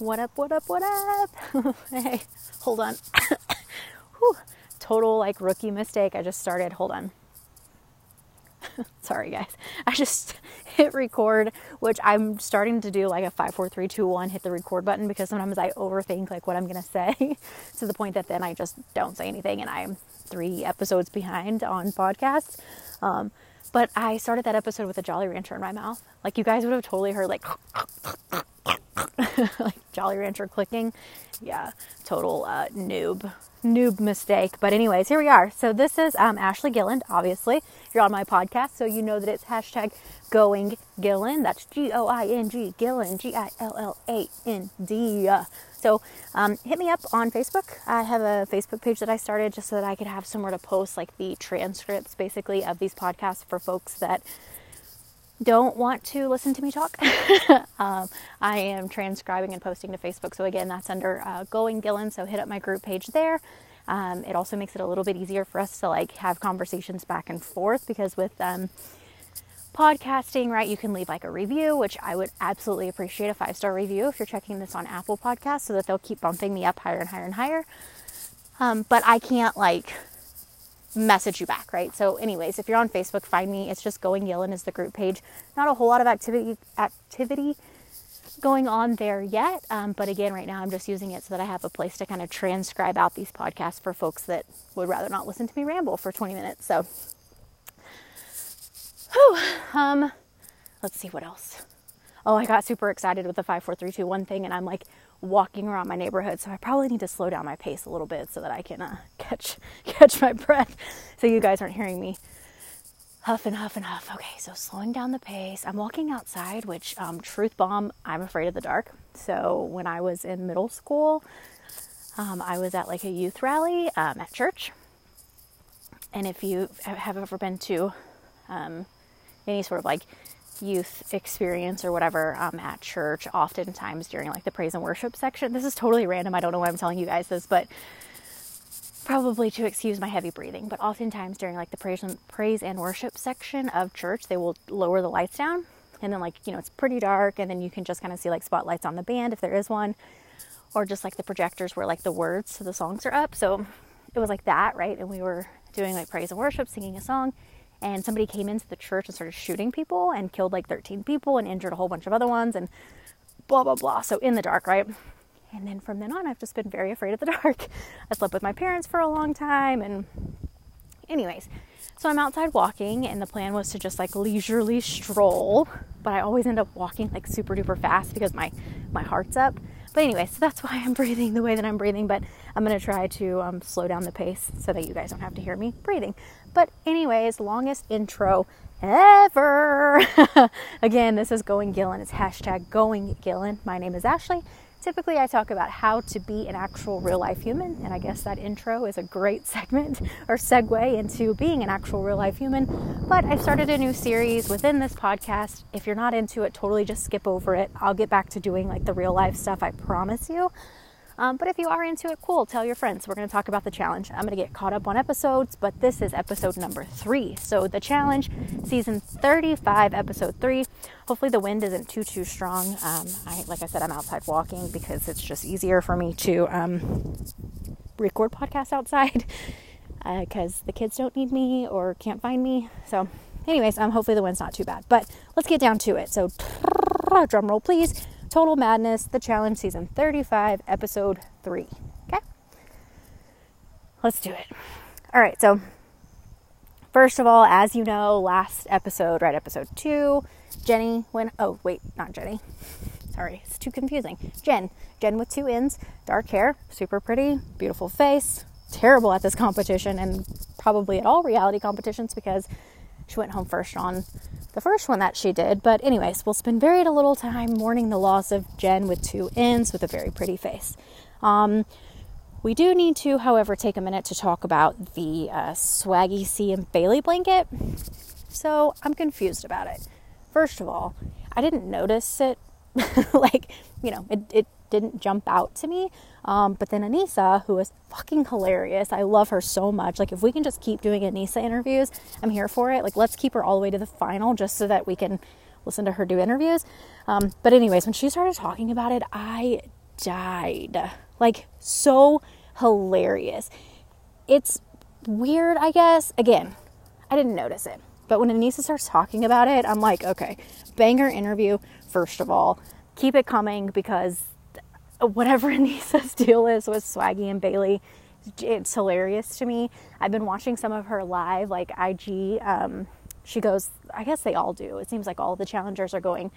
What up, what up, what up? hey, hold on. Whew, total like rookie mistake. I just started. Hold on. Sorry, guys. I just hit record, which I'm starting to do like a five, four, three, two, one. Hit the record button because sometimes I overthink like what I'm gonna say to the point that then I just don't say anything, and I'm three episodes behind on podcasts. Um, but I started that episode with a Jolly Rancher in my mouth. Like you guys would have totally heard like like Jolly Rancher clicking. Yeah, total uh, noob noob mistake. But anyways, here we are. So this is um, Ashley Gilland. Obviously, you're on my podcast, so you know that it's hashtag Going Gilland. That's G O I N G Gilland G I L L A N D. So um, hit me up on Facebook. I have a Facebook page that I started just so that I could have somewhere to post like the transcripts, basically, of these podcasts for folks that don't want to listen to me talk, um, I am transcribing and posting to Facebook. So again, that's under uh, Going Gilland. So hit up my group page there. Um, it also makes it a little bit easier for us to like have conversations back and forth because with um, podcasting, right, you can leave like a review, which I would absolutely appreciate a five star review if you're checking this on Apple Podcasts, so that they'll keep bumping me up higher and higher and higher. Um, but I can't like message you back, right? So, anyways, if you're on Facebook, find me. It's just Going Gilland is the group page. Not a whole lot of activity activity going on there yet, um, but again, right now I'm just using it so that I have a place to kind of transcribe out these podcasts for folks that would rather not listen to me ramble for 20 minutes. So, whew, um, let's see what else. Oh, I got super excited with the five, four, three, two, one thing, and I'm like walking around my neighborhood, so I probably need to slow down my pace a little bit so that I can uh, catch catch my breath, so you guys aren't hearing me huff and huff and huff. Okay, so slowing down the pace. I'm walking outside, which um, truth bomb. I'm afraid of the dark. So when I was in middle school, um, I was at like a youth rally um, at church, and if you have ever been to um, any sort of like youth experience or whatever um, at church, oftentimes during like the praise and worship section. This is totally random. I don't know why I'm telling you guys this, but probably to excuse my heavy breathing. But oftentimes during like the praise and, praise and worship section of church, they will lower the lights down. And then, like, you know, it's pretty dark, and then you can just kind of see like spotlights on the band if there is one, or just like the projectors where like the words to the songs are up. So it was like that, right? And we were doing like praise and worship, singing a song and somebody came into the church and started shooting people and killed like 13 people and injured a whole bunch of other ones and blah blah blah. So in the dark right? And then from then on i've just been very afraid of the dark. I slept with my parents for a long time and anyways. So i'm outside walking and the plan was to just like leisurely stroll but i always end up walking like super duper fast because my my heart's up but anyway, so that's why I'm breathing the way that I'm breathing. But I'm going to try to um, slow down the pace so that you guys don't have to hear me breathing. But, anyways, longest intro ever. Again, this is Going Gilland. It's hashtag Going Gilland. My name is Ashley. Typically, I talk about how to be an actual real life human, and I guess that intro is a great segment or segue into being an actual real life human. But I've started a new series within this podcast. If you're not into it, totally just skip over it. I'll get back to doing like the real life stuff, I promise you. Um, but if you are into it, cool, tell your friends. We're going to talk about the challenge. I'm going to get caught up on episodes, but this is episode number three. So, the challenge, season 35, episode three. Hopefully, the wind isn't too, too strong. Um, I, like I said, I'm outside walking because it's just easier for me to um, record podcasts outside because uh, the kids don't need me or can't find me. So, anyways, um, hopefully, the wind's not too bad. But let's get down to it. So, drum roll, please. Total Madness, The Challenge, Season 35, Episode 3. Okay? Let's do it. All right, so first of all, as you know, last episode, right, episode 2, Jenny went, oh, wait, not Jenny. Sorry, it's too confusing. Jen. Jen with two N's, dark hair, super pretty, beautiful face, terrible at this competition and probably at all reality competitions because she went home first on the first one that she did. But, anyways, we'll spend very little time mourning the loss of Jen with two N's with a very pretty face. Um, we do need to, however, take a minute to talk about the uh, Swaggy C and Bailey blanket. So I'm confused about it. First of all, I didn't notice it. like, you know, it, it didn't jump out to me. Um, but then Aneesa, who is fucking hilarious, I love her so much. Like, if we can just keep doing Aneesa interviews, I'm here for it. Like, let's keep her all the way to the final just so that we can listen to her do interviews. Um, but, anyways, when she started talking about it, I died. Like, so hilarious. It's weird, I guess. Again, I didn't notice it. But when Aneesa starts talking about it, I'm like, okay, banger interview, first of all. Keep it coming because whatever Aneesa's deal is with Swaggy and Bailey, it's hilarious to me. I've been watching some of her live, like IG. Um, she goes, I guess they all do. It seems like all the challengers are going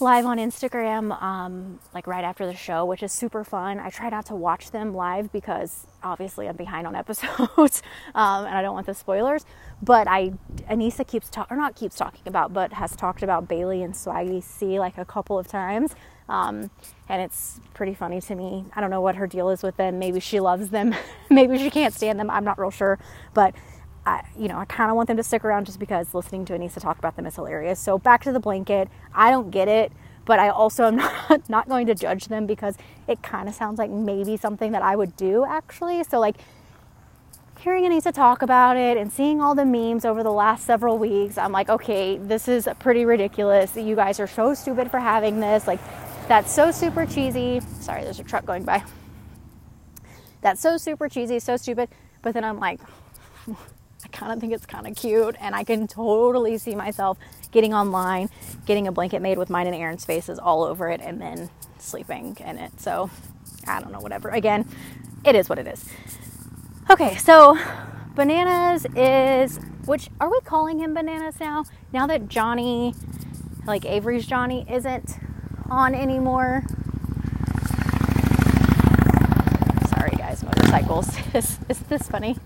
live on Instagram, um, like right after the show, which is super fun. I try not to watch them live because obviously I'm behind on episodes um, and I don't want the spoilers. But I, Aneesa keeps talking, or not keeps talking about, but has talked about Bailey and Swaggy C like a couple of times. Um, and it's pretty funny to me. I don't know what her deal is with them. Maybe she loves them. Maybe she can't stand them. I'm not real sure. But I, you know, I kind of want them to stick around just because listening to Aneesa talk about them is hilarious. So back to the blanket. I don't get it, but I also am not not going to judge them because it kind of sounds like maybe something that I would do actually. So like hearing Aneesa talk about it and seeing all the memes over the last several weeks, I'm like, okay, this is pretty ridiculous. You guys are so stupid for having this. Like that's so super cheesy. Sorry, there's a truck going by. That's so super cheesy, so stupid. But then I'm like, I kind of think it's kind of cute, and I can totally see myself getting online, getting a blanket made with mine and Aaron's faces all over it, and then sleeping in it. So I don't know, whatever. Again, it is what it is. Okay, so bananas is which are we calling him bananas now? Now that Johnny, like Avery's Johnny, isn't on anymore. Sorry, guys, motorcycles. is, is this funny?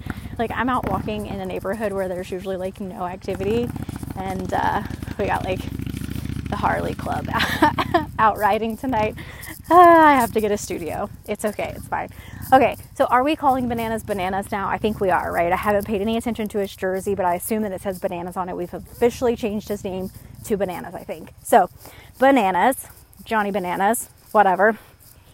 like I'm out walking in a neighborhood where there's usually like no activity, and uh, we got like the Harley Club out riding tonight. Uh, I have to get a studio. It's okay. It's fine. Okay, so are we calling bananas bananas now? I think we are, right? I haven't paid any attention to his jersey, but I assume that it says bananas on it. We've officially changed his name to bananas, I think. So, bananas, Johnny Bananas, whatever.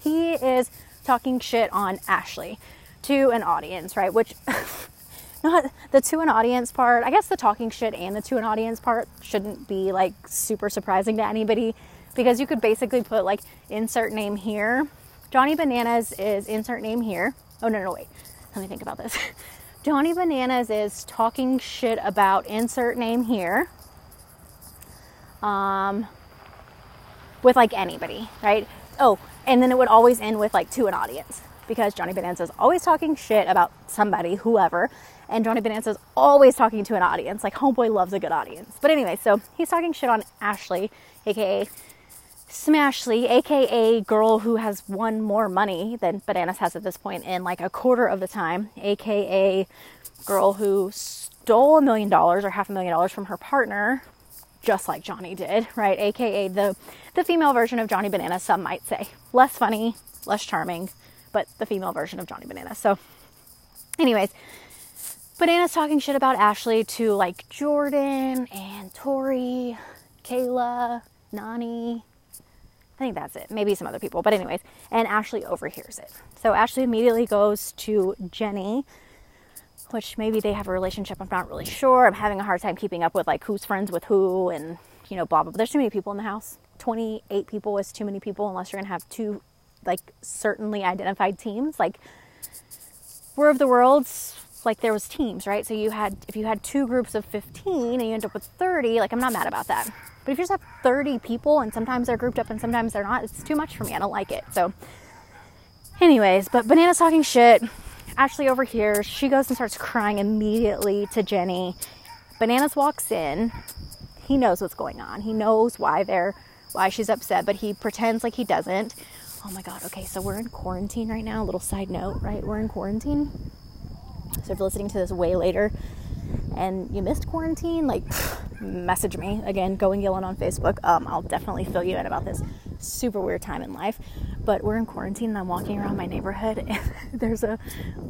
He is talking shit on Ashley to an audience, right? Which not the to an audience part. I guess the talking shit and the to an audience part shouldn't be like super surprising to anybody because you could basically put like insert name here. Johnny Bananas is insert name here. Oh no, no, wait. Let me think about this. Johnny Bananas is talking shit about insert name here. Um, with like anybody, right? Oh, and then it would always end with like to an audience because Johnny Bananas is always talking shit about somebody, whoever, and Johnny Bananas is always talking to an audience. Like Homeboy loves a good audience. But anyway, so he's talking shit on Ashley, aka Smashley, aka girl who has won more money than Bananas has at this point in like a quarter of the time, aka girl who stole a million dollars or half a million dollars from her partner, just like Johnny did, right? AKA the the female version of Johnny Banana, some might say. Less funny, less charming, but the female version of Johnny Banana. So anyways, Bananas talking shit about Ashley to like Jordan and Tori, Kayla, Nany. I think that's it. Maybe some other people, but anyways, and Ashley overhears it. So Ashley immediately goes to Jenny, which maybe they have a relationship. I'm not really sure. I'm having a hard time keeping up with like who's friends with who and you know blah blah. But there's too many people in the house. 28 people is too many people unless you're gonna have two like certainly identified teams. Like War of the Worlds like there was teams, right? So you had if you had two groups of 15 and you end up with 30, like I'm not mad about that. But if you just have 30 people and sometimes they're grouped up and sometimes they're not, it's too much for me. I don't like it. So anyways, but Banana's talking shit. Ashley over here, she goes and starts crying immediately to Jenny. Bananas walks in. He knows what's going on. He knows why they're why she's upset, but he pretends like he doesn't. Oh my god. Okay, so we're in quarantine right now. A little side note, right? We're in quarantine so if you're listening to this way later and you missed quarantine, like message me again, Going Gilland on Facebook. Um, I'll definitely fill you in about this super weird time in life. But we're in quarantine and I'm walking around my neighborhood and there's a,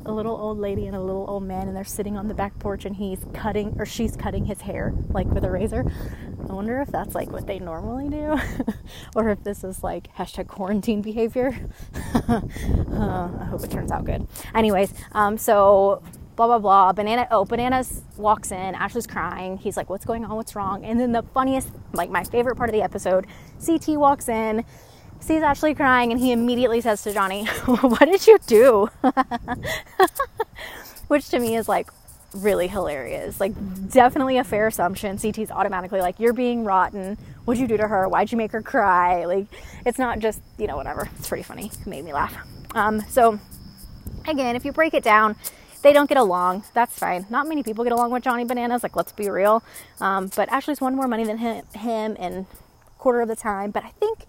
a little old lady and a little old man and they're sitting on the back porch and he's cutting or she's cutting his hair like with a razor. I wonder if that's like what they normally do or if this is like hashtag quarantine behavior. uh, I hope it turns out good. Anyways, um, so blah blah blah. Banana oh bananas walks in, Ashley's crying. He's like, What's going on? What's wrong? And then the funniest, like my favorite part of the episode, CT walks in, sees Ashley crying and he immediately says to Johnny, What did you do? Which to me is like really hilarious. Like, definitely a fair assumption. CT's automatically like, You're being rotten. What'd you do to her? Why'd you make her cry? Like, it's not just, you know, whatever. It's pretty funny. It made me laugh. Um, so, again, if you break it down, they don't get along. That's fine. Not many people get along with Johnny Bananas. Like, let's be real. Um, but Ashley's won more money than him, him in quarter of the time. But I think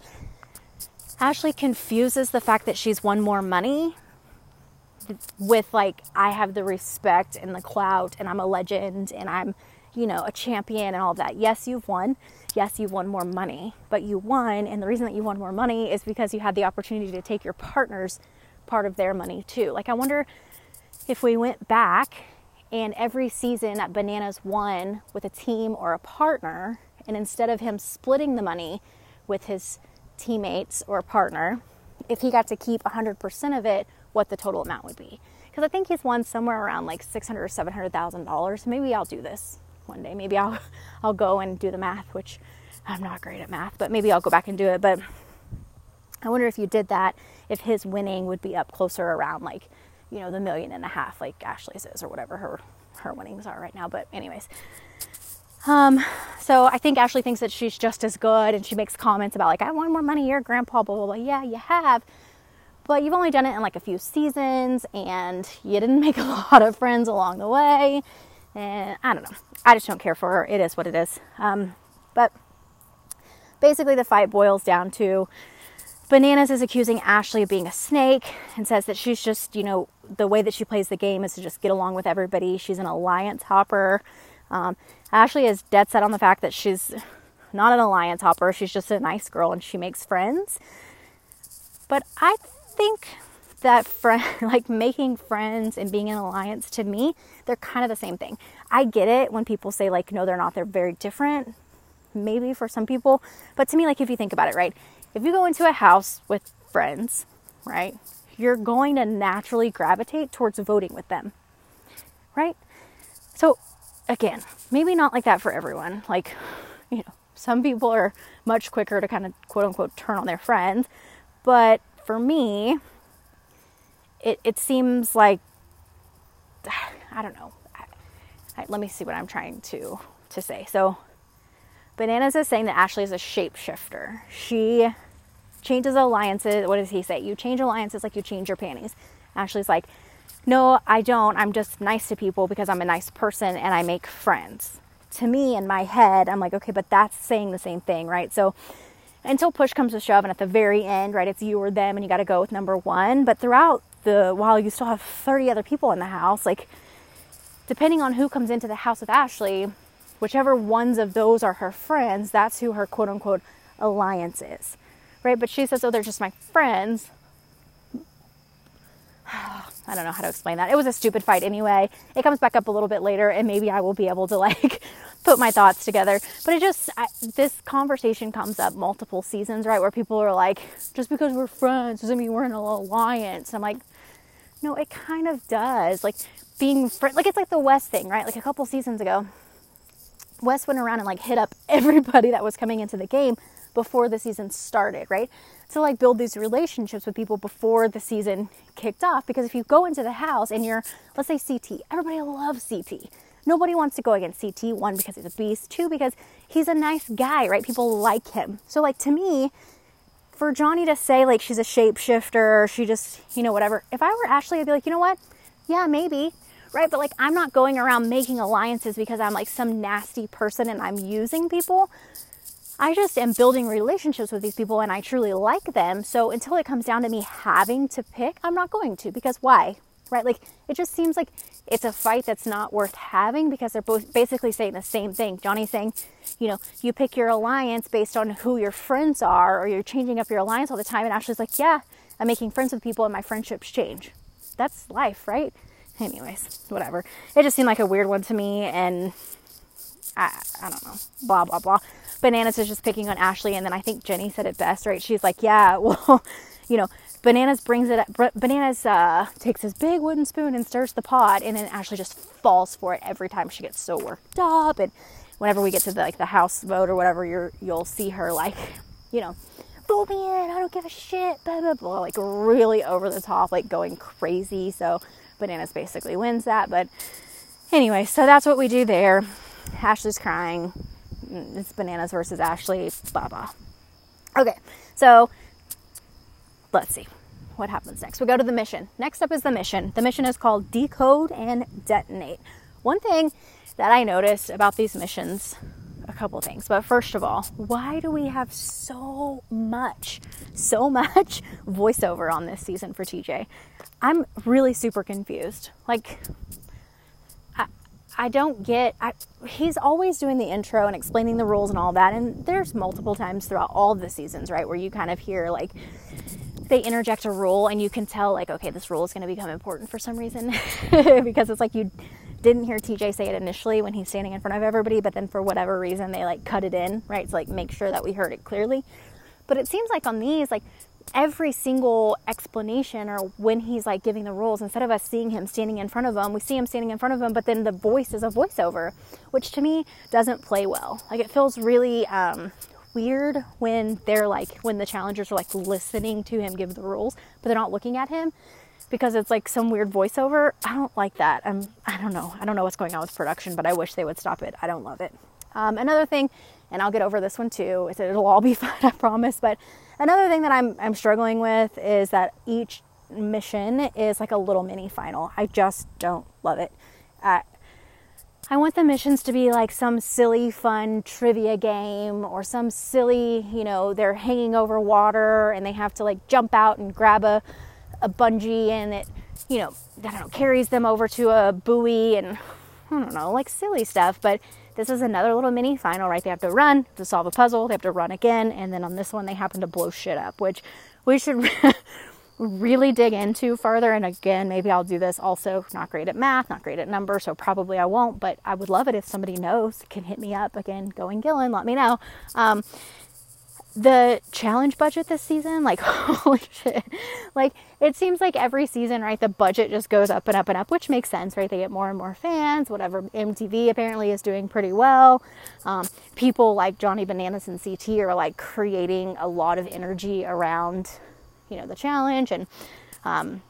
Ashley confuses the fact that she's won more money with like I have the respect and the clout and I'm a legend and I'm, you know, a champion and all that. Yes, you've won. Yes, you've won more money, but you won and the reason that you won more money is because you had the opportunity to take your partner's part of their money too. Like I wonder if we went back and every season that Bananas won with a team or a partner and instead of him splitting the money with his teammates or partner, if he got to keep 100% of it, what the total amount would be. Because I think he's won somewhere around like six hundred or seven hundred thousand dollars. Maybe I'll do this one day. Maybe I'll I'll go and do the math, which I'm not great at math, but maybe I'll go back and do it. But I wonder if you did that, if his winning would be up closer around like, you know, the million and a half, like Ashley's is or whatever her her winnings are right now. But anyways, um, so I think Ashley thinks that she's just as good, and she makes comments about like, "I want more money, your grandpa." Blah blah blah. Yeah, you have, but you've only done it in like a few seasons, and you didn't make a lot of friends along the way. And I don't know. I just don't care for her. It is what it is. Um, but basically, the fight boils down to Bananas is accusing Ashley of being a snake and says that she's just, you know, the way that she plays the game is to just get along with everybody. She's an alliance hopper. Um, Ashley is dead set on the fact that she's not an alliance hopper. She's just a nice girl and she makes friends. But I think that friend like making friends and being an alliance to me, they're kind of the same thing. I get it when people say like no they're not, they're very different. Maybe for some people, but to me like if you think about it, right? If you go into a house with friends, right? You're going to naturally gravitate towards voting with them. Right? So again, maybe not like that for everyone. Like, you know, some people are much quicker to kind of quote unquote turn on their friends. But for me, it, it seems like, I don't know. Let me see what I'm trying to, to say. So, Bananas is saying that Ashley is a shapeshifter. She changes alliances. What does he say? You change alliances like you change your panties. Ashley's like, no, I don't. I'm just nice to people because I'm a nice person and I make friends. To me, in my head, I'm like, okay, but that's saying the same thing, right? So until push comes to shove, and at the very end, right, it's you or them, and you got to go with number one. But throughout the while, you still have 30 other people in the house. Like, depending on who comes into the house with Ashley, whichever ones of those are her friends, that's who her quote unquote alliance is, right? But she says, oh, they're just my friends. I don't know how to explain that. It was a stupid fight anyway. It comes back up a little bit later, and maybe I will be able to like put my thoughts together. But it just, I, this conversation comes up multiple seasons, right? Where people are like, just because we're friends doesn't mean we're in an alliance. I'm like, no, it kind of does. Like being friend, like it's like the Wes thing, right? Like a couple seasons ago, Wes went around and like hit up everybody that was coming into the game before the season started, right? To like build these relationships with people before the season kicked off. Because if you go into the house and you're, let's say CT, everybody loves CT. Nobody wants to go against CT, one, because he's a beast, two, because he's a nice guy, right? People like him. So, like, to me, for Johnny to say, like, she's a shapeshifter, she just, you know, whatever, if I were Ashley, I'd be like, you know what? Yeah, maybe right? But like, I'm not going around making alliances because I'm like some nasty person and I'm using people. I just am building relationships with these people and I truly like them. So until it comes down to me having to pick, I'm not going to because why? Right? Like it just seems like it's a fight that's not worth having because they're both basically saying the same thing. Johnny's saying, you know, you pick your alliance based on who your friends are or you're changing up your alliance all the time. And Ashley's like, yeah, I'm making friends with people and my friendships change. That's life, right? Anyways, whatever. It just seemed like a weird one to me and I, I don't know, blah, blah, blah. Bananas is just picking on Ashley. And then I think Jenny said it best, right? She's like, yeah, well, you know, Bananas brings it up. Bananas uh, takes his big wooden spoon and stirs the pot. And then Ashley just falls for it every time she gets so worked up. And whenever we get to the, like the house vote or whatever, you're, you'll see her like, you know, pull me in, I don't give a shit, blah, blah, blah, like really over the top, like going crazy. So Bananas basically wins that. But anyway, so that's what we do there. Ashley's crying. It's Bananas versus Ashley, blah, blah. Okay, so let's see what happens next. We go to the mission. Next up is the mission. The mission is called Decode and Detonate. One thing that I noticed about these missions a couple things. But first of all, why do we have so much, so much voiceover on this season for TJ? I'm really super confused. Like, I don't get. I, he's always doing the intro and explaining the rules and all that. And there's multiple times throughout all the seasons, right, where you kind of hear like they interject a rule and you can tell like okay this rule is going to become important for some reason because it's like you didn't hear TJ say it initially when he's standing in front of everybody, but then for whatever reason they like cut it in, right? To like make sure that we heard it clearly. But it seems like on these, like every single explanation or when he's like giving the rules, instead of us seeing him standing in front of them, we see him standing in front of them, but then the voice is a voiceover, which to me doesn't play well. Like it feels really um, weird when they're like, when the challengers are like listening to him give the rules, but they're not looking at him because it's like some weird voiceover. I don't like that. I'm, I don't know. I don't know what's going on with production, but I wish they would stop it. I don't love it. Um, another thing, and I'll get over this one too, it'll all be fine, I promise. But another thing that I'm, I'm struggling with is that each mission is like a little mini final. I just don't love it. Uh, I want the missions to be like some silly, fun trivia game or some silly, you know, they're hanging over water and they have to like jump out and grab a, a bungee and it, you know, I don't know, carries them over to a buoy and I don't know, like silly stuff. But this is another little mini final, right? They have to run to solve a puzzle, they have to run again, and then on this one, they happen to blow shit up, which we should really dig into further. And again, maybe I'll do this also. Not great at math, not great at numbers, so probably I won't, but I would love it if somebody knows, can hit me up again, going Gilland, let me know. Um, the challenge budget this season, like holy shit. Like it seems like every season, right, the budget just goes up and up and up, which makes sense, right? They get more and more fans, whatever. MTV apparently is doing pretty well. Um, people like Johnny Bananas and CT are like creating a lot of energy around, you know, the challenge and um,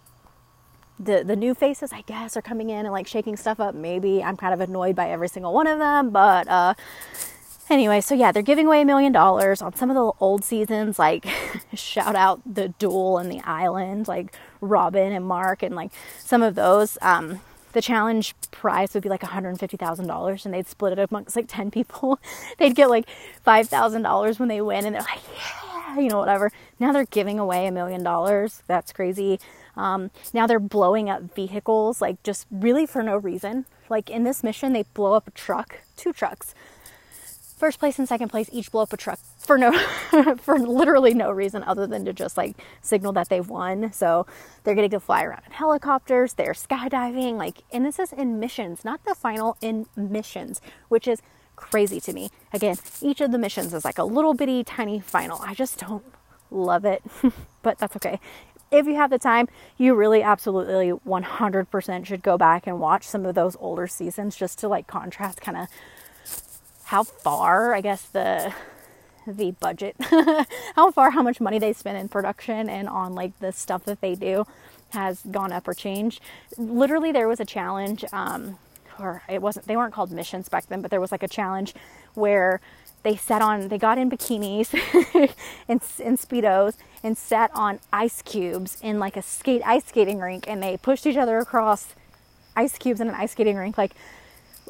the the new faces, I guess, are coming in and like shaking stuff up. Maybe I'm kind of annoyed by every single one of them, but uh, Anyway, so yeah, they're giving away a million dollars on some of the old seasons, like shout out the duel and the island, like Robin and Mark, and like some of those. Um, the challenge prize would be like $150,000 and they'd split it amongst like 10 people. they'd get like $5,000 when they win and they're like, yeah, you know, whatever. Now they're giving away a million dollars. That's crazy. Um, now they're blowing up vehicles, like just really for no reason. Like in this mission, they blow up a truck, two trucks first place and second place each blow up a truck for no for literally no reason other than to just like signal that they've won. So they're getting to fly around in helicopters they're skydiving like and this is in missions not the final in missions which is crazy to me. Again each of the missions is like a little bitty tiny final. I just don't love it but that's okay. If you have the time, you really absolutely 100% should go back and watch some of those older seasons just to like contrast kind of how far, I guess, the the budget, how far, how much money they spend in production and on like the stuff that they do has gone up or changed. Literally, there was a challenge, um, or it wasn't, they weren't called missions back then, but there was like a challenge where they sat on, they got in bikinis and, and speedos and sat on ice cubes in like a skate ice skating rink, and they pushed each other across ice cubes in an ice skating rink, like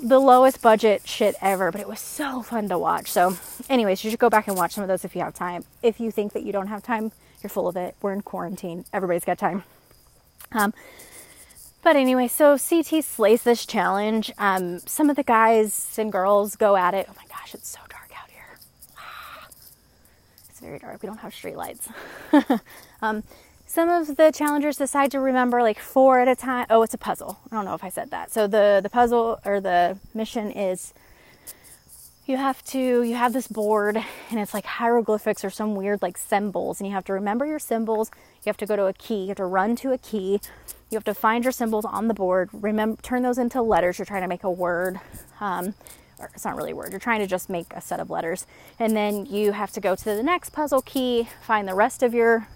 the lowest budget shit ever, but it was so fun to watch. So, anyways, you should go back and watch some of those if you have time. If you think that you don't have time, you're full of it. We're in quarantine. Everybody's got time. Um, but anyway, so CT slays this challenge. Um, some of the guys and girls go at it. Oh my gosh, it's so dark out here. It's very dark. We don't have street lights. um, some of the challengers decide to remember like four at a time. Oh, it's a puzzle. I don't know if I said that. So the the puzzle or the mission is you have to you have this board and it's like hieroglyphics or some weird like symbols and you have to remember your symbols. You have to go to a key. You have to run to a key. You have to find your symbols on the board. Remember, turn those into letters. You're trying to make a word. Um, or it's not really a word, you're trying to just make a set of letters. And then you have to go to the next puzzle key, find the rest of your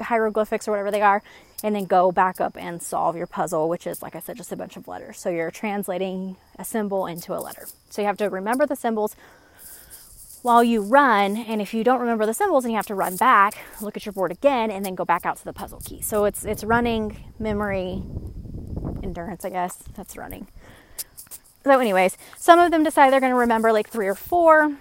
hieroglyphics or whatever they are, and then go back up and solve your puzzle, which is, like I said, just a bunch of letters. So you're translating a symbol into a letter. So you have to remember the symbols while you run. And if you don't remember the symbols, and you have to run back, look at your board again, and then go back out to the puzzle key. So it's it's running, memory, endurance, I guess. That's running. So, anyways, some of them decide they're going to remember like three or four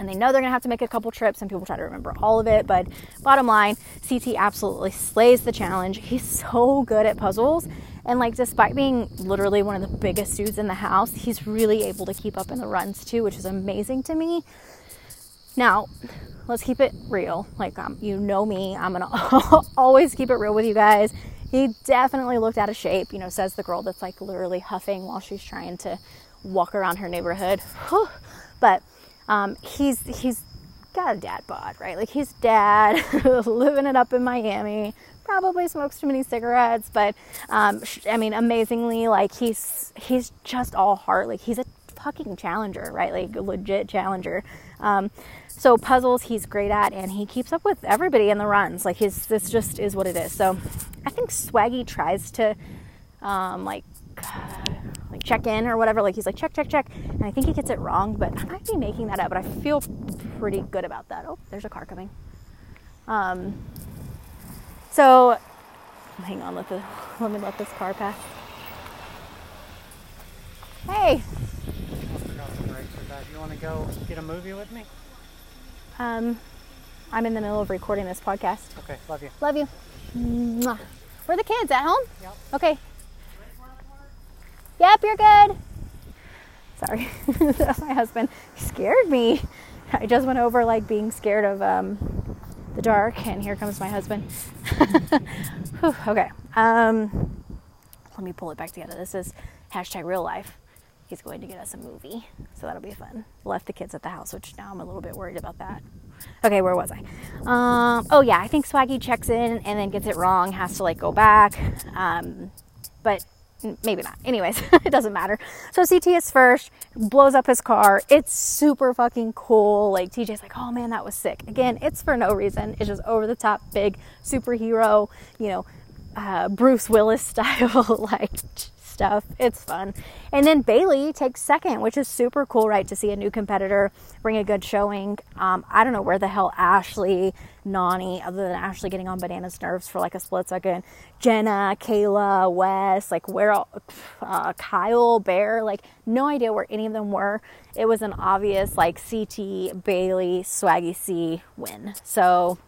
and they know they're to have to make a couple trips and people try to remember all of it but bottom line ct absolutely slays the challenge. He's so good at puzzles and like despite being literally one of the biggest dudes in the house he's really able to keep up in the runs too which is amazing to me. Now let's keep it real. Like um, you know me i'm gonna always keep it real with you guys. He definitely looked out of shape you know says the girl that's like literally huffing while she's trying to walk around her neighborhood. But um, he's he's got a dad bod, right? Like he's dad, living it up in Miami. Probably smokes too many cigarettes, but um, I mean, amazingly, like he's he's just all heart. Like he's a fucking challenger, right? Like legit challenger. Um, so puzzles he's great at, and he keeps up with everybody in the runs. Like his this just is what it is. So I think Swaggy tries to um, like like check in or whatever. Like he's like check, check, check, and I think he gets it wrong, but I might be making that up. But I feel pretty good about that. Oh, there's a car coming. Um, so hang on, let the let me let this car pass. Hey. You want to go get a movie with me? Um, I'm in the middle of recording this podcast. Okay, love you. Love you. Mwah. Where are the kids? At home? Yep. Okay. Yep, you're good. Sorry, my husband scared me. I just went over like being scared of um, the dark, and here comes my husband. Okay, um, let me pull it back together. This is hashtag real life. He's going to get us a movie, so that'll be fun. Left the kids at the house, which now I'm a little bit worried about that. Okay, where was I? Um, oh yeah, I think Swaggy checks in and then gets it wrong, has to like go back. Um, but maybe not. Anyways, it doesn't matter. So CT is first, blows up his car. It's super fucking cool. Like TJ's like, oh man, that was sick. Again, it's for no reason. It's just over the top, big superhero, you know, uh, Bruce Willis style, like stuff. It's fun. And then Bailey takes second, which is super cool, right? To see a new competitor bring a good showing. Um, I don't know where the hell Ashley, Nany, other than Ashley getting on Banana's nerves for like a split second, Jenna, Kayla, Wes, like where, uh, Kyle, Bear, like no idea where any of them were. It was an obvious like CT, Bailey, Swaggy C win. So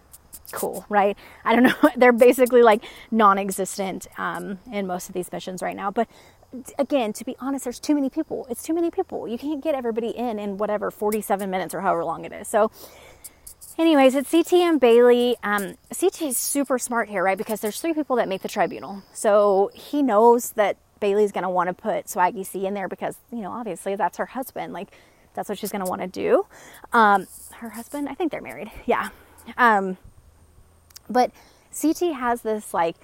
cool, right? I don't know. They're basically like non existent um, in most of these missions right now. But again, to be honest, there's too many people. It's too many people. You can't get everybody in in whatever 47 minutes or however long it is. So, anyways, it's CT and Bailey. Um, CT is super smart here, right? Because there's three people that make the tribunal. So he knows that Bailey's going to want to put Swaggy C in there because, you know, obviously that's her husband. Like, that's what she's going to want to do. Um, her husband, I think they're married. Yeah. Um, but CT has this like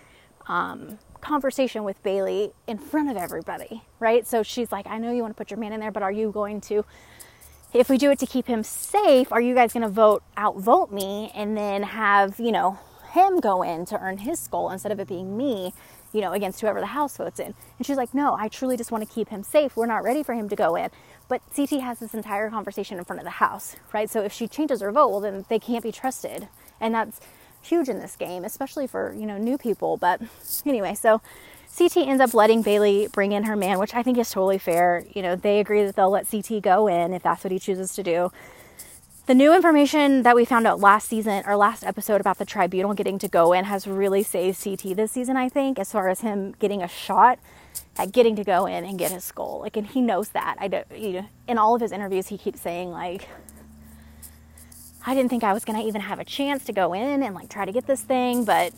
um, conversation with Bailey in front of everybody, right? So she's like, I know you want to put your man in there, but are you going to, if we do it to keep him safe, are you guys going to vote outvote me and then have, you know, him go in to earn his skull instead of it being me, you know, against whoever the house votes in? And she's like, no, I truly just want to keep him safe. We're not ready for him to go in. But CT has this entire conversation in front of the house, right? So if she changes her vote, well, then they can't be trusted. And that's huge in this game, especially for, you know, new people. But anyway, so CT ends up letting Bailey bring in her man, which I think is totally fair. You know, they agree that they'll let CT go in if that's what he chooses to do. The new information that we found out last season or last episode about the tribunal getting to go in has really saved CT this season, I think, as far as him getting a shot at getting to go in and get his skull. Like, and he knows that. I don't, you know, in all of his interviews, he keeps saying, like, I didn't think I was going to even have a chance to go in and like try to get this thing, but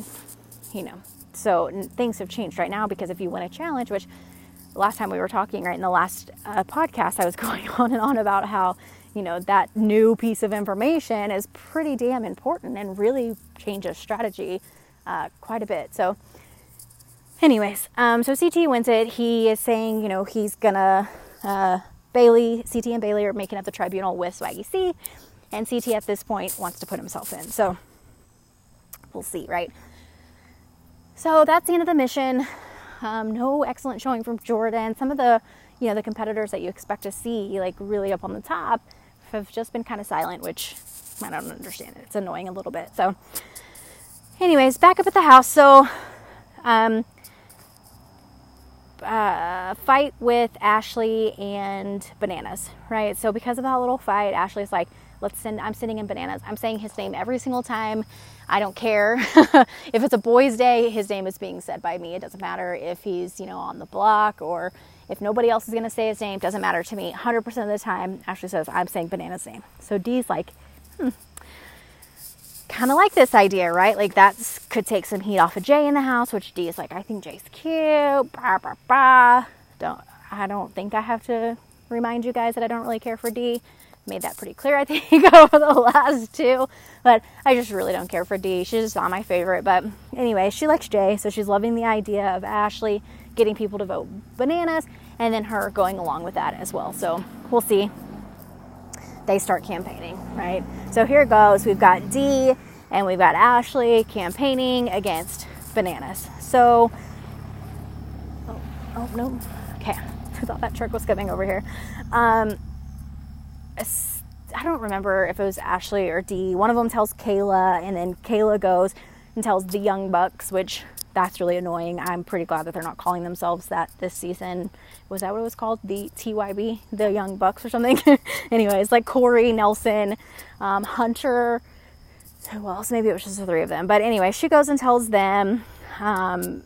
you know, so things have changed right now because if you win a challenge, which last time we were talking, right in the last uh, podcast, I was going on and on about how you know that new piece of information is pretty damn important and really changes strategy uh, quite a bit. So, anyways, um, so CT wins it. He is saying, you know, he's gonna uh, Bailey, CT and Bailey are making up the tribunal with Swaggy C, and CT at this point wants to put himself in. So we'll see, right? So that's the end of the mission. Um, no excellent showing from Jordan. Some of the, you know, the competitors that you expect to see, like really up on the top, have just been kind of silent, which I don't understand. It's annoying a little bit. So, anyways, back up at the house. So, um, uh, fight with Ashley and Bananas, right? So because of that little fight, Ashley's like, let's send, I'm sending in Bananas. I'm saying his name every single time. I don't care. if it's a boy's day, his name is being said by me. It doesn't matter if he's, you know, on the block or if nobody else is going to say his name, doesn't matter to me. 100% of the time, Ashley says, I'm saying Banana's name. So Dee's like, hmm, kind of like this idea, right? Like that could take some heat off of Jay in the house, which Dee is like, I think Jay's cute. Bah, bah, bah. Don't I don't think I have to remind you guys that I don't really care for Dee. Made that pretty clear, I think, over the last two. But I just really don't care for Dee. She's just not my favorite. But anyway, she likes Jay, so she's loving the idea of Ashley getting people to vote bananas and then her going along with that as well. So we'll see they start campaigning, right? So here goes. We've got Dee and we've got Ashley campaigning against bananas. So, oh, oh no, okay. I thought that truck was coming over here. Um, I don't remember if it was Ashley or Dee. One of them tells Kayla, and then Kayla goes and tells the Young Bucks, which that's really annoying. I'm pretty glad that they're not calling themselves that this season. Was that what it was called? The TYB, the Young Bucks or something? Anyways, like Corey, Nelson, um, Hunter, who else? Maybe it was just the three of them. But anyway, she goes and tells them, um,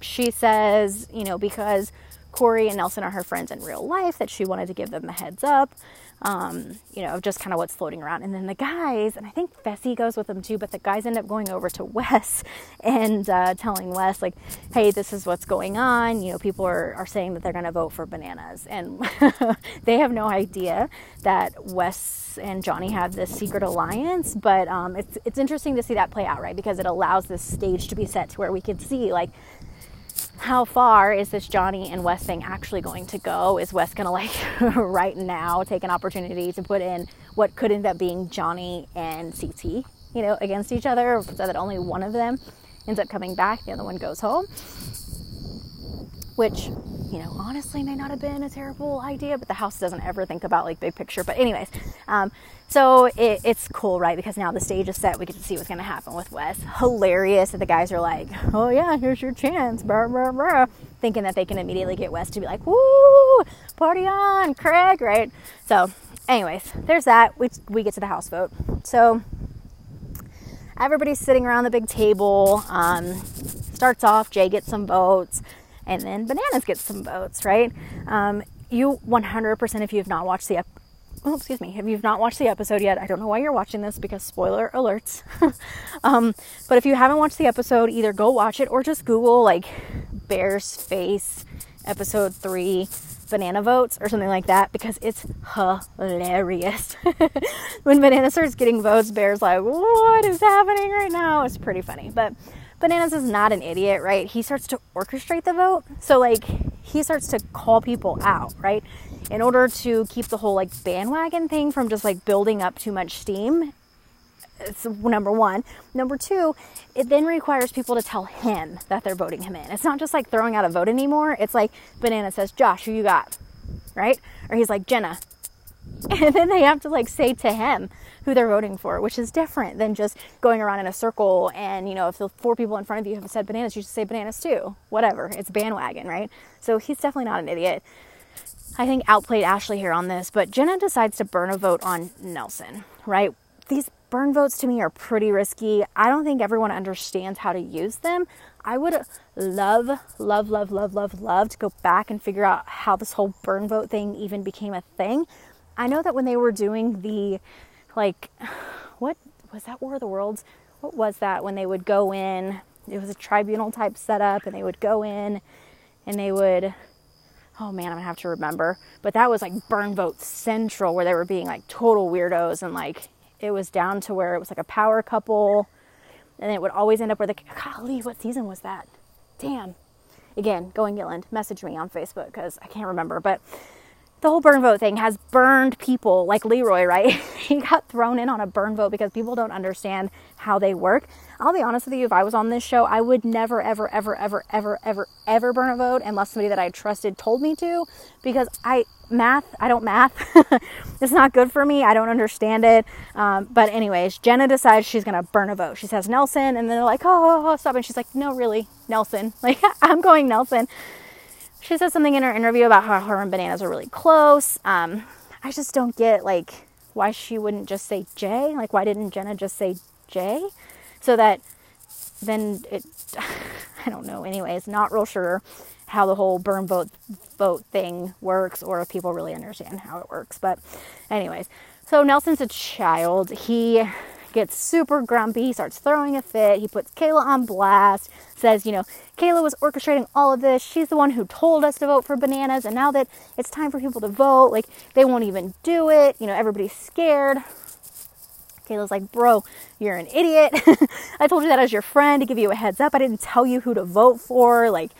she says, you know, because Corey and Nelson are her friends in real life, that she wanted to give them the heads up um, you know, of just kind of what's floating around. And then the guys, and I think Fessy goes with them too, but the guys end up going over to Wes and uh, telling Wes, like, hey, this is what's going on. You know, people are, are saying that they're going to vote for bananas. And they have no idea that Wes and Johnny have this secret alliance. But um, it's, it's interesting to see that play out, right? Because it allows this stage to be set to where we can see, like, how far is this Johnny and Wes thing actually going to go? Is Wes going to, like, right now take an opportunity to put in what could end up being Johnny and CT, you know, against each other so that only one of them ends up coming back, the other one goes home? Which you know, honestly may not have been a terrible idea, but the house doesn't ever think about like big picture. But anyways, um, so it, it's cool, right? Because now the stage is set. We get to see what's going to happen with Wes. Hilarious that the guys are like, oh yeah, here's your chance, thinking that they can immediately get Wes to be like, woo, party on, Craig, right? So, anyways, there's that. We, we get to the house vote. So, everybody's sitting around the big table. Um, starts off, Jay gets some votes and then bananas gets some votes, right? Um, you 100%, if you have not watched the oh, excuse me, if you've not watched the episode yet, I don't know why you're watching this because spoiler alerts. um, but if you haven't watched the episode, either go watch it or just Google like Bear's Face episode three banana votes or something like that because it's hilarious. when Banana starts getting votes, Bear's like, what is happening right now? It's pretty funny. But Bananas is not an idiot, right? He starts to orchestrate the vote. So, like, he starts to call people out, right? In order to keep the whole, like, bandwagon thing from just, like, building up too much steam. It's number one. Number two, it then requires people to tell him that they're voting him in. It's not just like throwing out a vote anymore. It's like Banana says, Josh, who you got? Right? Or he's like, Jenna. And then they have to like say to him, who they're voting for, which is different than just going around in a circle and, you know, if the four people in front of you have said bananas, you should say bananas too. Whatever. It's bandwagon, right? So he's definitely not an idiot. I think outplayed Ashley here on this, but Jenna decides to burn a vote on Nelson, right? These burn votes to me are pretty risky. I don't think everyone understands how to use them. I would love, love, love, love, love, love to go back and figure out how this whole burn vote thing even became a thing. I know that when they were doing the like what was that War of the Worlds? What was that when they would go in? It was a tribunal type setup, and they would go in and they would oh man, I'm gonna have to remember. But that was like burn vote central where they were being like total weirdos and like it was down to where it was like a power couple and it would always end up where the golly, what season was that? Damn. Again, going Gilland, message me on Facebook because I can't remember. But the whole burn vote thing has burned people like Leroy, right? he got thrown in on a burn vote because people don't understand how they work. I'll be honest with you, if I was on this show, I would never, ever, ever, ever, ever, ever, ever burn a vote unless somebody that I trusted told me to because I, math, I don't math. it's not good for me. I don't understand it. Um, but, anyways, Jenna decides she's going to burn a vote. She says Nelson, and then they're like, oh, stop. And she's like, no, really, Nelson. Like, I'm going Nelson she said something in her interview about how her and bananas are really close. Um, I just don't get like why she wouldn't just say Jay. Like why didn't Jenna just say Jay? So that then it I don't know. Anyways, not real sure how the whole burn vote vote thing works or if people really understand how it works. But anyways, so Nelson's a child. He gets super grumpy, starts throwing a fit. He puts Kayla on blast, says, you know, Kayla was orchestrating all of this. She's the one who told us to vote for bananas. And now that it's time for people to vote, like, they won't even do it. You know, everybody's scared. Kayla's like, bro, you're an idiot. I told you that as your friend to give you a heads up. I didn't tell you who to vote for. Like,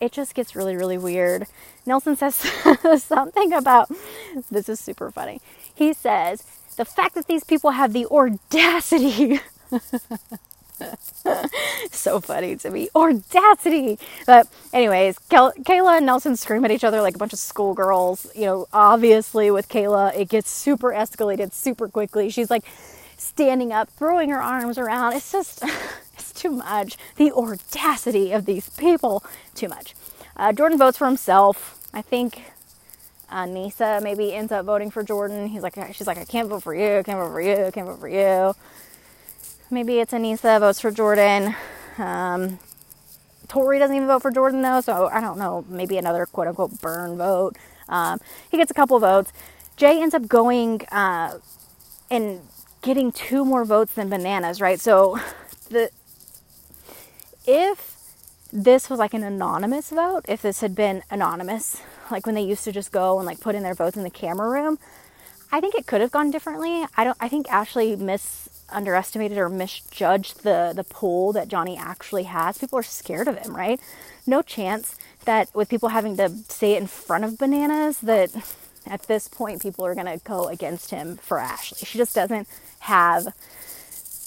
it just gets really, really weird. Nelson says something about this is super funny. He says, the fact that these people have the audacity. so funny to me. Audacity. But, anyways, Kayla and Nelson scream at each other like a bunch of schoolgirls. You know, obviously, with Kayla, it gets super escalated super quickly. She's like standing up, throwing her arms around. It's just, it's too much. The audacity of these people, too much. Uh, Jordan votes for himself. I think uh, Nisa maybe ends up voting for Jordan. He's like, she's like, I can't vote for you, I can't vote for you, I can't vote for you. Maybe it's Aneesa votes for Jordan. Um, Tori doesn't even vote for Jordan though, so I don't know. Maybe another quote unquote burn vote. Um, he gets a couple votes. Jay ends up going uh, and getting two more votes than Bananas, right? So the if this was like an anonymous vote, if this had been anonymous, like when they used to just go and like put in their votes in the camera room. I think it could have gone differently. I don't I think Ashley miss underestimated or misjudged the the pool that Johnny actually has. People are scared of him, right? No chance that with people having to say it in front of bananas that at this point people are going to go against him for Ashley. She just doesn't have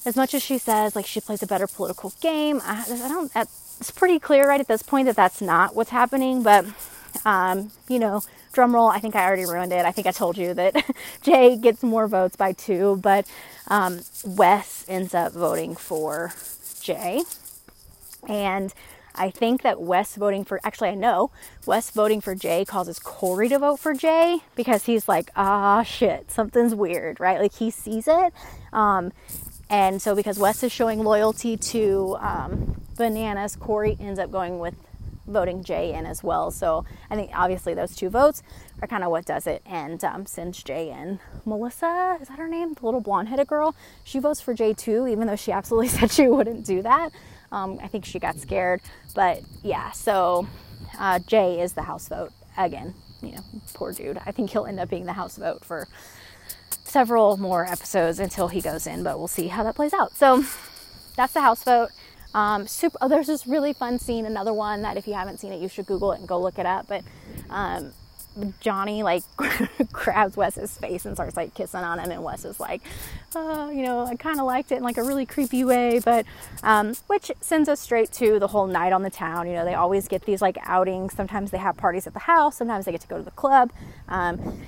as much as she says like she plays a better political game. I, I don't it's pretty clear right at this point that that's not what's happening, but um, you know, drum roll, I think I already ruined it. I think I told you that Jay gets more votes by two, but um, Wes ends up voting for Jay. And I think that Wes voting for, actually, I know Wes voting for Jay causes Corey to vote for Jay because he's like, ah, shit, something's weird, right? Like he sees it. Um, and so because Wes is showing loyalty to um, Bananas, Corey ends up going with voting Jay in as well. So I think obviously those two votes are kind of what does it. And um, since Jay in, Melissa, is that her name? The little blonde headed girl, she votes for Jay too, even though she absolutely said she wouldn't do that. Um, I think she got scared. But yeah, so uh, Jay is the house vote again. You know, poor dude. I think he'll end up being the house vote for several more episodes until he goes in, but we'll see how that plays out. So that's the house vote. Um, super, oh, there's this really fun scene, another one that if you haven't seen it, you should Google it and go look it up. But um, Johnny like grabs Wes's face and starts like kissing on him, and Wes is like, oh, you know, I kind of liked it in like a really creepy way, but um, which sends us straight to the whole night on the town. You know, they always get these like outings. Sometimes they have parties at the house. Sometimes they get to go to the club. Um,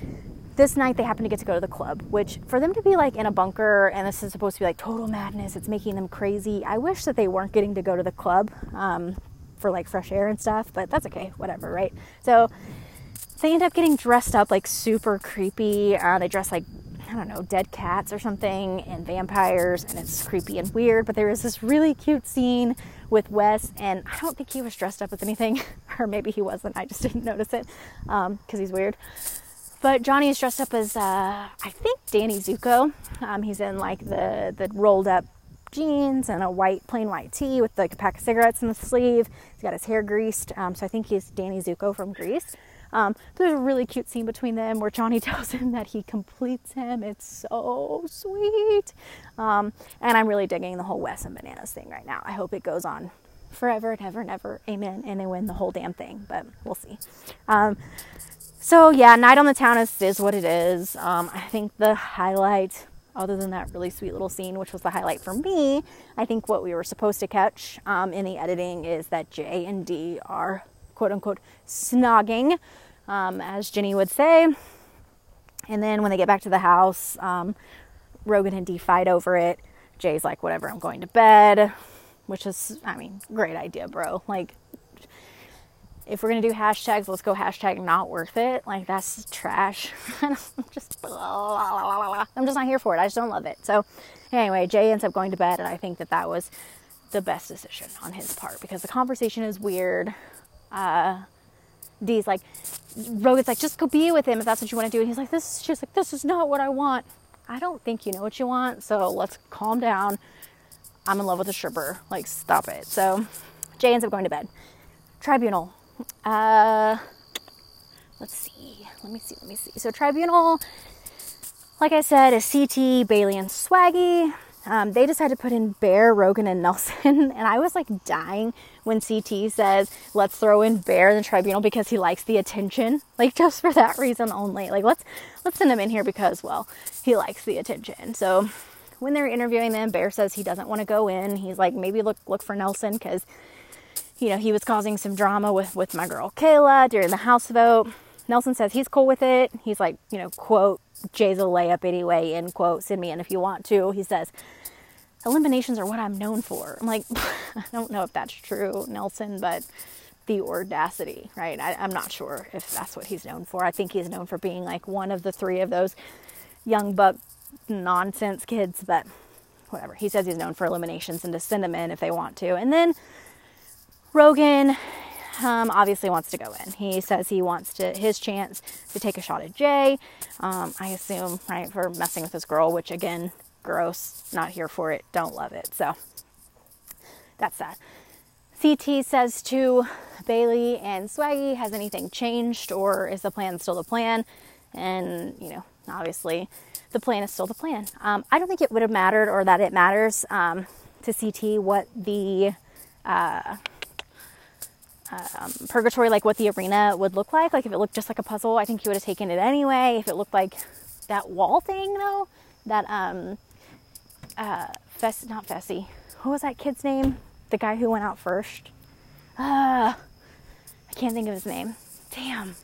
this night they happen to get to go to the club, which for them to be like in a bunker and this is supposed to be like total madness, it's making them crazy. I wish that they weren't getting to go to the club um, for like fresh air and stuff, but that's okay, whatever, right? So they end up getting dressed up like super creepy. Uh, they dress like I don't know, dead cats or something and vampires, and it's creepy and weird. But there is this really cute scene with Wes, and I don't think he was dressed up as anything, or maybe he wasn't. I just didn't notice it because um, he's weird. But Johnny is dressed up as, uh, I think, Danny Zuko. Um, he's in like the, the rolled up jeans and a white, plain white tee with like a pack of cigarettes in the sleeve. He's got his hair greased. Um, so I think he's Danny Zuko from Grease. Um, there's a really cute scene between them where Johnny tells him that he completes him. It's so sweet. Um, and I'm really digging the whole Wes and Bananas thing right now. I hope it goes on forever and ever and ever. Amen. And they win the whole damn thing, but we'll see. Um, So yeah, night on the town is, is what it is. Um, I think the highlight, other than that really sweet little scene, which was the highlight for me, I think what we were supposed to catch um, in the editing is that Jay and Dee are quote unquote snogging, um, as Jenny would say. And then when they get back to the house, um, Rogan and Dee fight over it. Jay's like, whatever, I'm going to bed, which is, I mean, great idea, bro. Like, if we're gonna do hashtags, let's go hashtag not worth it. Like that's trash. I'm just I'm just not here for it. I just don't love it. So anyway, Jay ends up going to bed, and I think that that was the best decision on his part because the conversation is weird. Uh, Dee's like, Rogan's like, just go be with him if that's what you want to do, and he's like, this. She's like, this is not what I want. I don't think you know what you want, so let's calm down. I'm in love with a stripper. Like, stop it. So Jay ends up going to bed. Tribunal. Uh, let's see. Let me see. Let me see. So tribunal, like I said, is CT, Bailey, and Swaggy. Um, they decided to put in Bear, Rogan, and Nelson, and I was like dying when CT says, "Let's throw in Bear in the tribunal because he likes the attention." Like just for that reason only. Like let's let's send him in here because well, he likes the attention. So when they're interviewing them, Bear says he doesn't want to go in. He's like, maybe look look for Nelson because you know, he was causing some drama with, with my girl Kayla during the House vote. Nelson says he's cool with it. He's like, you know, quote, Jay's a layup anyway, end quote, send me in if you want to. He says, eliminations are what I'm known for. I'm like, I don't know if that's true, Nelson, but the audacity, right? I, I'm not sure if that's what he's known for. I think he's known for being like one of the three of those young buck nonsense kids, but whatever. He says he's known for eliminations and to send them in if they want to. And then Rogan um, obviously wants to go in. He says he wants to his chance to take a shot at Jay. Um, I assume right for messing with his girl, which again, gross. Not here for it. Don't love it. So that's that. CT says to Bailey and Swaggy, has anything changed or is the plan still the plan? And you know, obviously, the plan is still the plan. Um, I don't think it would have mattered or that it matters um, to CT what the uh, um, purgatory, like what the arena would look like. Like if it looked just like a puzzle, I think he would have taken it anyway. If it looked like that wall thing, though, that um, uh, Fess, not Fessy. What was that kid's name? The guy who went out first. Uh, I can't think of his name. Damn.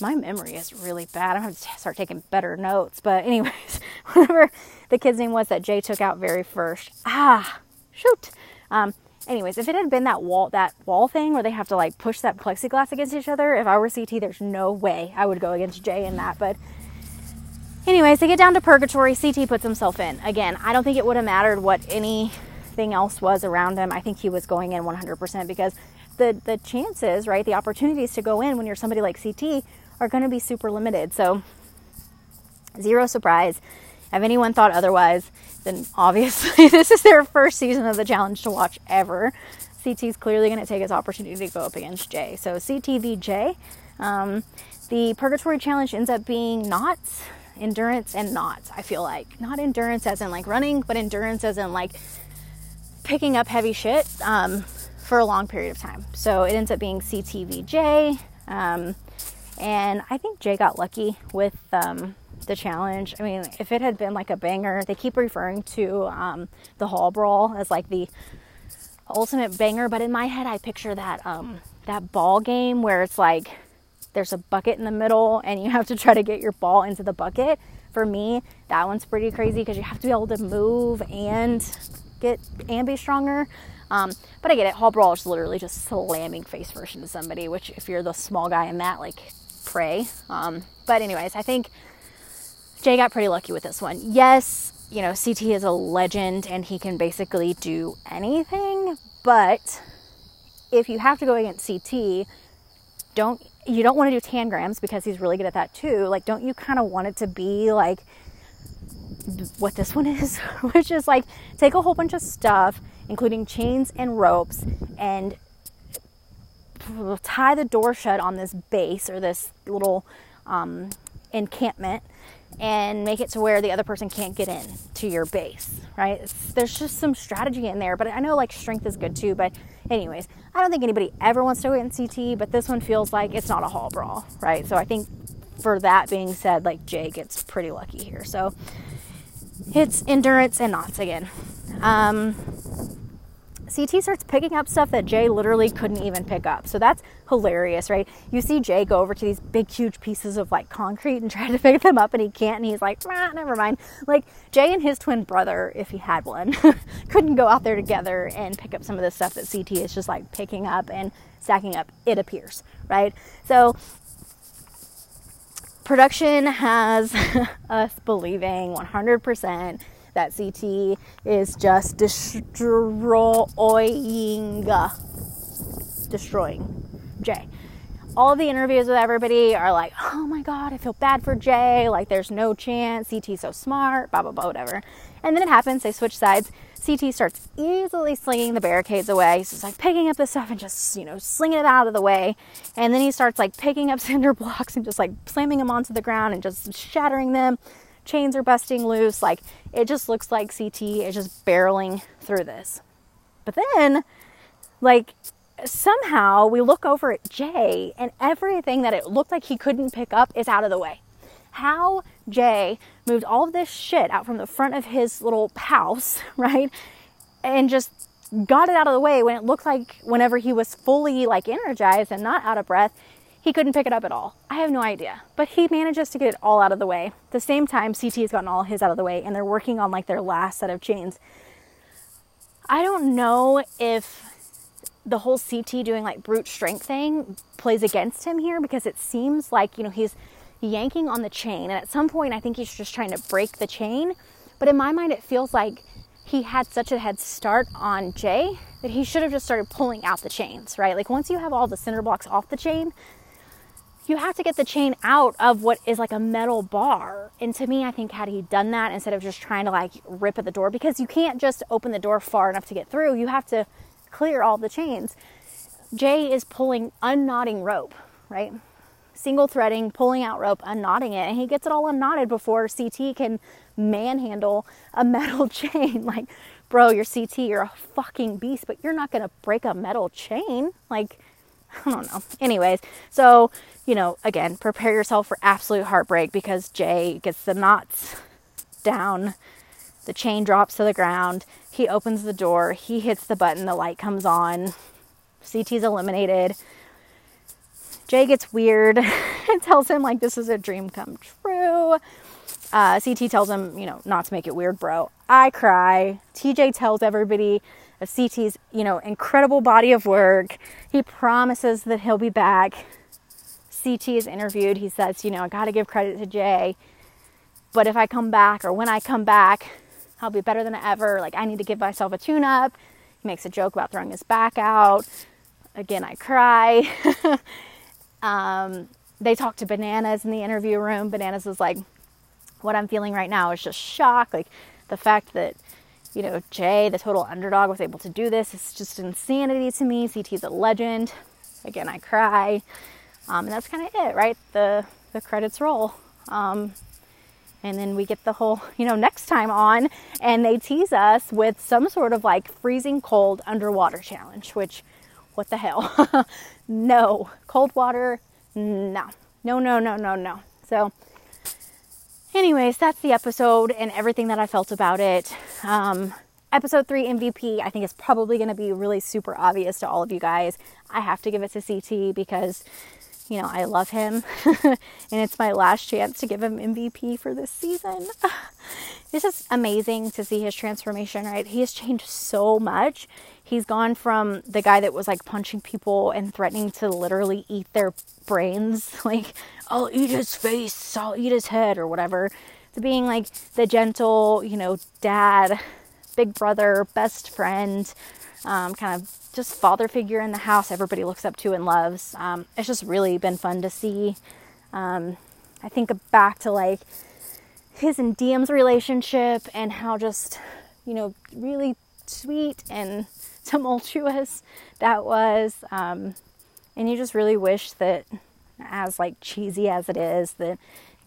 My memory is really bad. I'm going to start taking better notes. But, anyways, whatever the kid's name was that Jay took out very first. Ah, shoot. Um, anyways, if it had been that wall that wall thing where they have to like push that plexiglass against each other, if I were CT, there's no way I would go against Jay in that. But anyways, they get down to purgatory. CT puts himself in. Again, I don't think it would have mattered what anything else was around him. I think he was going in 100% because the the chances, right, the opportunities to go in when you're somebody like CT are going to be super limited. So zero surprise. If anyone thought otherwise, then obviously this is their first season of the challenge to watch ever. CT is clearly going to take his opportunity to go up against Jay. So CTVJ. Um, the Purgatory Challenge ends up being knots, endurance, and knots. I feel like not endurance as in like running, but endurance as in like picking up heavy shit um, for a long period of time. So it ends up being CTVJ. Um, and I think Jay got lucky with um, the challenge. I mean, if it had been like a banger, they keep referring to um, the Hall Brawl as like the ultimate banger, but in my head, I picture that um, that ball game where it's like there's a bucket in the middle and you have to try to get your ball into the bucket. For me, that one's pretty crazy because you have to be able to move and get and be stronger. Um, but I get it. Hall Brawl is literally just slamming face first into somebody, which if you're the small guy in that, like, pray. Um, but anyways, I think Jay got pretty lucky with this one. Yes, you know, CT is a legend and he can basically do anything, but if you have to go against CT, don't you don't want to do tangrams because he's really good at that too. Like don't you kind of want it to be like what this one is, which is like take a whole bunch of stuff, including chains and ropes, and tie the door shut on this base or this little um, encampment and make it to where the other person can't get in to your base, right? It's, there's just some strategy in there, but I know like strength is good too. But, anyways, I don't think anybody ever wants to go in CT, but this one feels like it's not a hall brawl, right? So I think for that being said, like Jay gets pretty lucky here. So it's endurance and knots again. Um, CT starts picking up stuff that Jay literally couldn't even pick up. So that's hilarious, right? You see Jay go over to these big, huge pieces of like concrete and try to pick them up, and he can't, and he's like, ah, never mind. Like Jay and his twin brother, if he had one, couldn't go out there together and pick up some of the stuff that CT is just like picking up and stacking up, it appears, right? So production has us believing 100% that CT is just destroying, destroying Jay. All the interviews with everybody are like, oh my God, I feel bad for Jay. Like, there's no chance. CT's so smart, blah, blah, blah, whatever. And then it happens, they switch sides. CT starts easily slinging the barricades away. He's just like picking up the stuff and just, you know, slinging it out of the way. And then he starts like picking up cinder blocks and just like slamming them onto the ground and just shattering them chains are busting loose. Like it just looks like CT is just barreling through this. But then, like, somehow we look over at Jay and everything that it looked like he couldn't pick up is out of the way. How Jay moved all of this shit out from the front of his little house, right? And just got it out of the way when it looked like whenever he was fully like energized and not out of breath, he couldn't pick it up at all. I have no idea. But he manages to get it all out of the way. The same time, CT has gotten all his out of the way and they're working on like their last set of chains. I don't know if the whole CT doing like brute strength thing plays against him here because it seems like, you know, he's yanking on the chain. And at some point, I think he's just trying to break the chain. But in my mind, it feels like he had such a head start on Jay that he should have just started pulling out the chains, right? Like once you have all the cinder blocks off the chain, you have to get the chain out of what is like a metal bar. And to me, I think had he done that instead of just trying to like rip at the door, because you can't just open the door far enough to get through, you have to clear all the chains. Jay is pulling unknotting rope, right? Single threading, pulling out rope, unknotting it, and he gets it all unknotted before CT can manhandle a metal chain. Like, bro, you're CT, you're a fucking beast, but you're not gonna break a metal chain. Like, I don't know. Anyways, so, you know, again, prepare yourself for absolute heartbreak because Jay gets the knots down. The chain drops to the ground. He opens the door. He hits the button. The light comes on. CT's eliminated. Jay gets weird and tells him, like, this is a dream come true. Uh, CT tells him, you know, not to make it weird, bro. I cry. TJ tells everybody of CT's, you know, incredible body of work. He promises that he'll be back. CT is interviewed. He says, you know, I got to give credit to Jay. But if I come back or when I come back, I'll be better than ever. Like, I need to give myself a tune up. He makes a joke about throwing his back out. Again, I cry. um, they talk to Bananas in the interview room. Bananas is like, what I'm feeling right now is just shock. Like, the fact that you know, Jay, the total underdog, was able to do this. It's just insanity to me. CT's a legend. Again, I cry. Um, and that's kind of it, right? The the credits roll. Um, and then we get the whole, you know, next time on, and they tease us with some sort of like freezing cold underwater challenge, which, what the hell? no. Cold water, no. No, no, no, no, no. So, anyways, that's the episode and everything that I felt about it. Um, episode three MVP, I think is probably going to be really super obvious to all of you guys. I have to give it to CT because, you know, I love him and it's my last chance to give him MVP for this season. it's just amazing to see his transformation, right? He has changed so much. He's gone from the guy that was like punching people and threatening to literally eat their brains, like, I'll eat his face, I'll eat his head, or whatever, to being like the gentle, you know, dad, big brother, best friend, um, kind of just father figure in the house everybody looks up to and loves. Um, it's just really been fun to see. Um, I think back to like his and Diem's relationship and how just, you know, really sweet and tumultuous that was. Um, and you just really wish that, as like cheesy as it is, that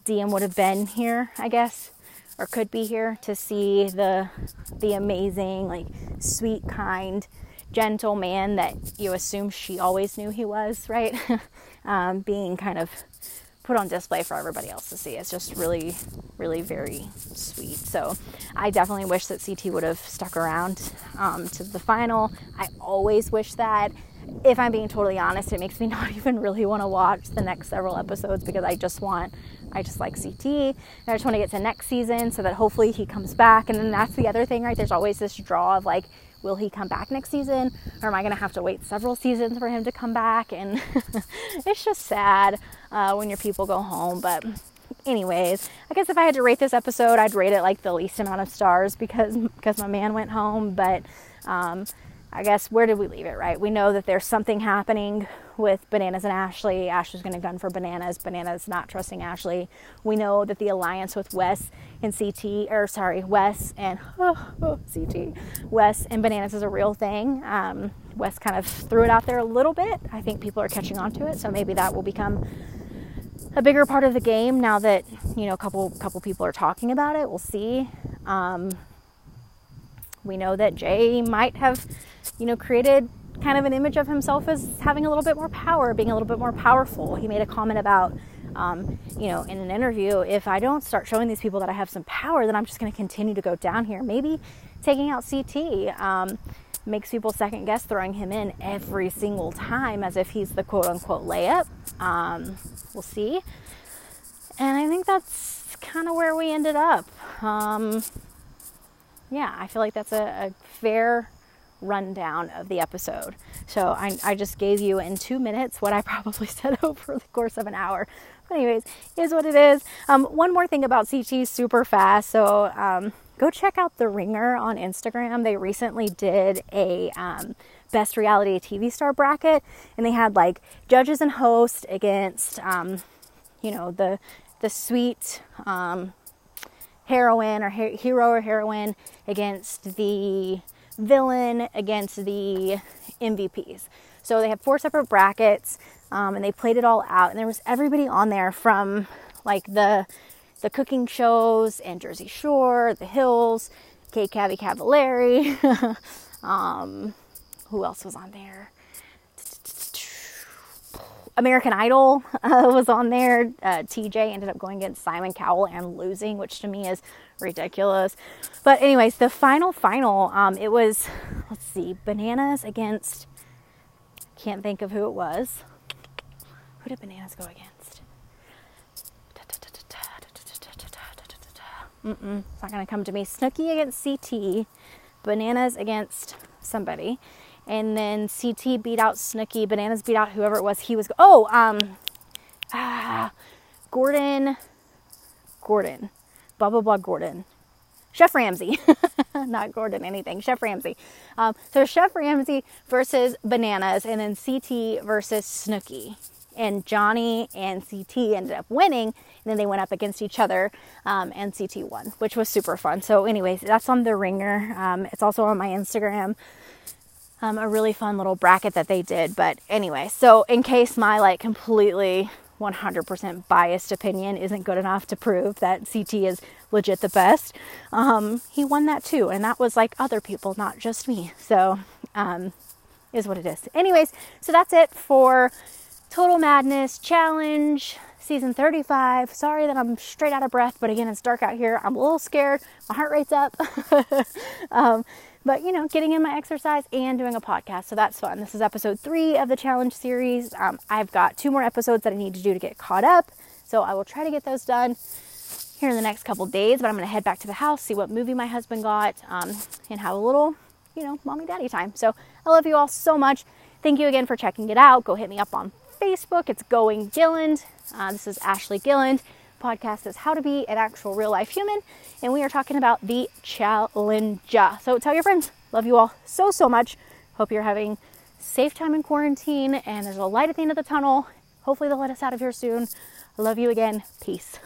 Diem would have been here, I guess, or could be here to see the the amazing, like sweet, kind, gentle man that you assume she always knew he was, right? um, being kind of put on display for everybody else to see. It's just really, really very sweet. So I definitely wish that CT would have stuck around um, to the final. I always wish that. If I'm being totally honest, it makes me not even really want to watch the next several episodes because I just want, I just like CT and I just want to get to next season so that hopefully he comes back. And then that's the other thing, right? There's always this draw of like, will he come back next season or am I going to have to wait several seasons for him to come back? And it's just sad uh, when your people go home. But, anyways, I guess if I had to rate this episode, I'd rate it like the least amount of stars because because my man went home. But um, I guess where did we leave it, right? We know that there's something happening with Bananas and Ashley. Ashley's going to gun for Bananas. Bananas not trusting Ashley. We know that the alliance with Wes and CT, or sorry, Wes and oh, oh, CT, Wes and Bananas is a real thing. Um, Wes kind of threw it out there a little bit. I think people are catching on to it, so maybe that will become a bigger part of the game now that you know a couple couple people are talking about it. We'll see. Um, we know that Jay might have, you know, created kind of an image of himself as having a little bit more power, being a little bit more powerful. He made a comment about, um, you know, in an interview, if I don't start showing these people that I have some power, then I'm just going to continue to go down here. Maybe taking out CT um, makes people second guess throwing him in every single time as if he's the quote unquote layup. Um, we'll see. And I think that's kind of where we ended up. Um, yeah, I feel like that's a, a fair rundown of the episode. So I, I, just gave you in two minutes what I probably said over the course of an hour. But anyways, is what it is. Um, one more thing about CT super fast. So um, go check out the Ringer on Instagram. They recently did a um, best reality TV star bracket, and they had like judges and host against, um, you know, the the sweet um, heroine or hero or heroine against the villain against the MVPs. So they had four separate brackets, um, and they played it all out. And there was everybody on there from like the the cooking shows and Jersey Shore, The Hills, Kate Cavi Cavallari. um, who else was on there? American Idol uh, was on there. Uh, TJ ended up going against Simon Cowell and losing, which to me is ridiculous. But anyways, the final final, um, it was let's see, Bananas against. Can't think of who it was. Who did Bananas go against? Mm-mm, it's not gonna come to me. Snooki against CT, Bananas against somebody and then CT beat out Snooki, Bananas beat out whoever it was. He was oh um ah, Gordon Gordon blah blah blah Gordon Chef Ramsay, not Gordon anything. Chef Ramsay. Um, so Chef Ramsay versus Bananas, and then CT versus Snooki. And Johnny and CT ended up winning, and then they went up against each other, um, and CT won, which was super fun. So, anyways, that's on the Ringer. Um, it's also on my Instagram um, a really fun little bracket that they did. But anyway, so in case my like completely 100% biased opinion isn't good enough to prove that CT is legit the best, um, he won that too. And that was like other people, not just me. So, um, is what it is. Anyways, so that's it for Total Madness Challenge season 35. Sorry that I'm straight out of breath, but again, it's dark out here. I'm a little scared. My heart rate's up. um, but you know, getting in my exercise and doing a podcast, so that's fun. This is episode three of the challenge series. Um, I've got two more episodes that I need to do to get caught up, so I will try to get those done here in the next couple days. But I'm going to head back to the house, see what movie my husband got, um, and have a little, you know, mommy daddy time. So I love you all so much. Thank you again for checking it out. Go hit me up on Facebook. It's Going Gilland. Uh, this is Ashley Gilland podcast is How to Be an Actual Real Life Human, and we are talking about the challenge. So tell your friends. Love you all so, so much. Hope you're having safe time in quarantine and there's a light at the end of the tunnel. Hopefully, they'll let us out of here soon. I love you again. Peace.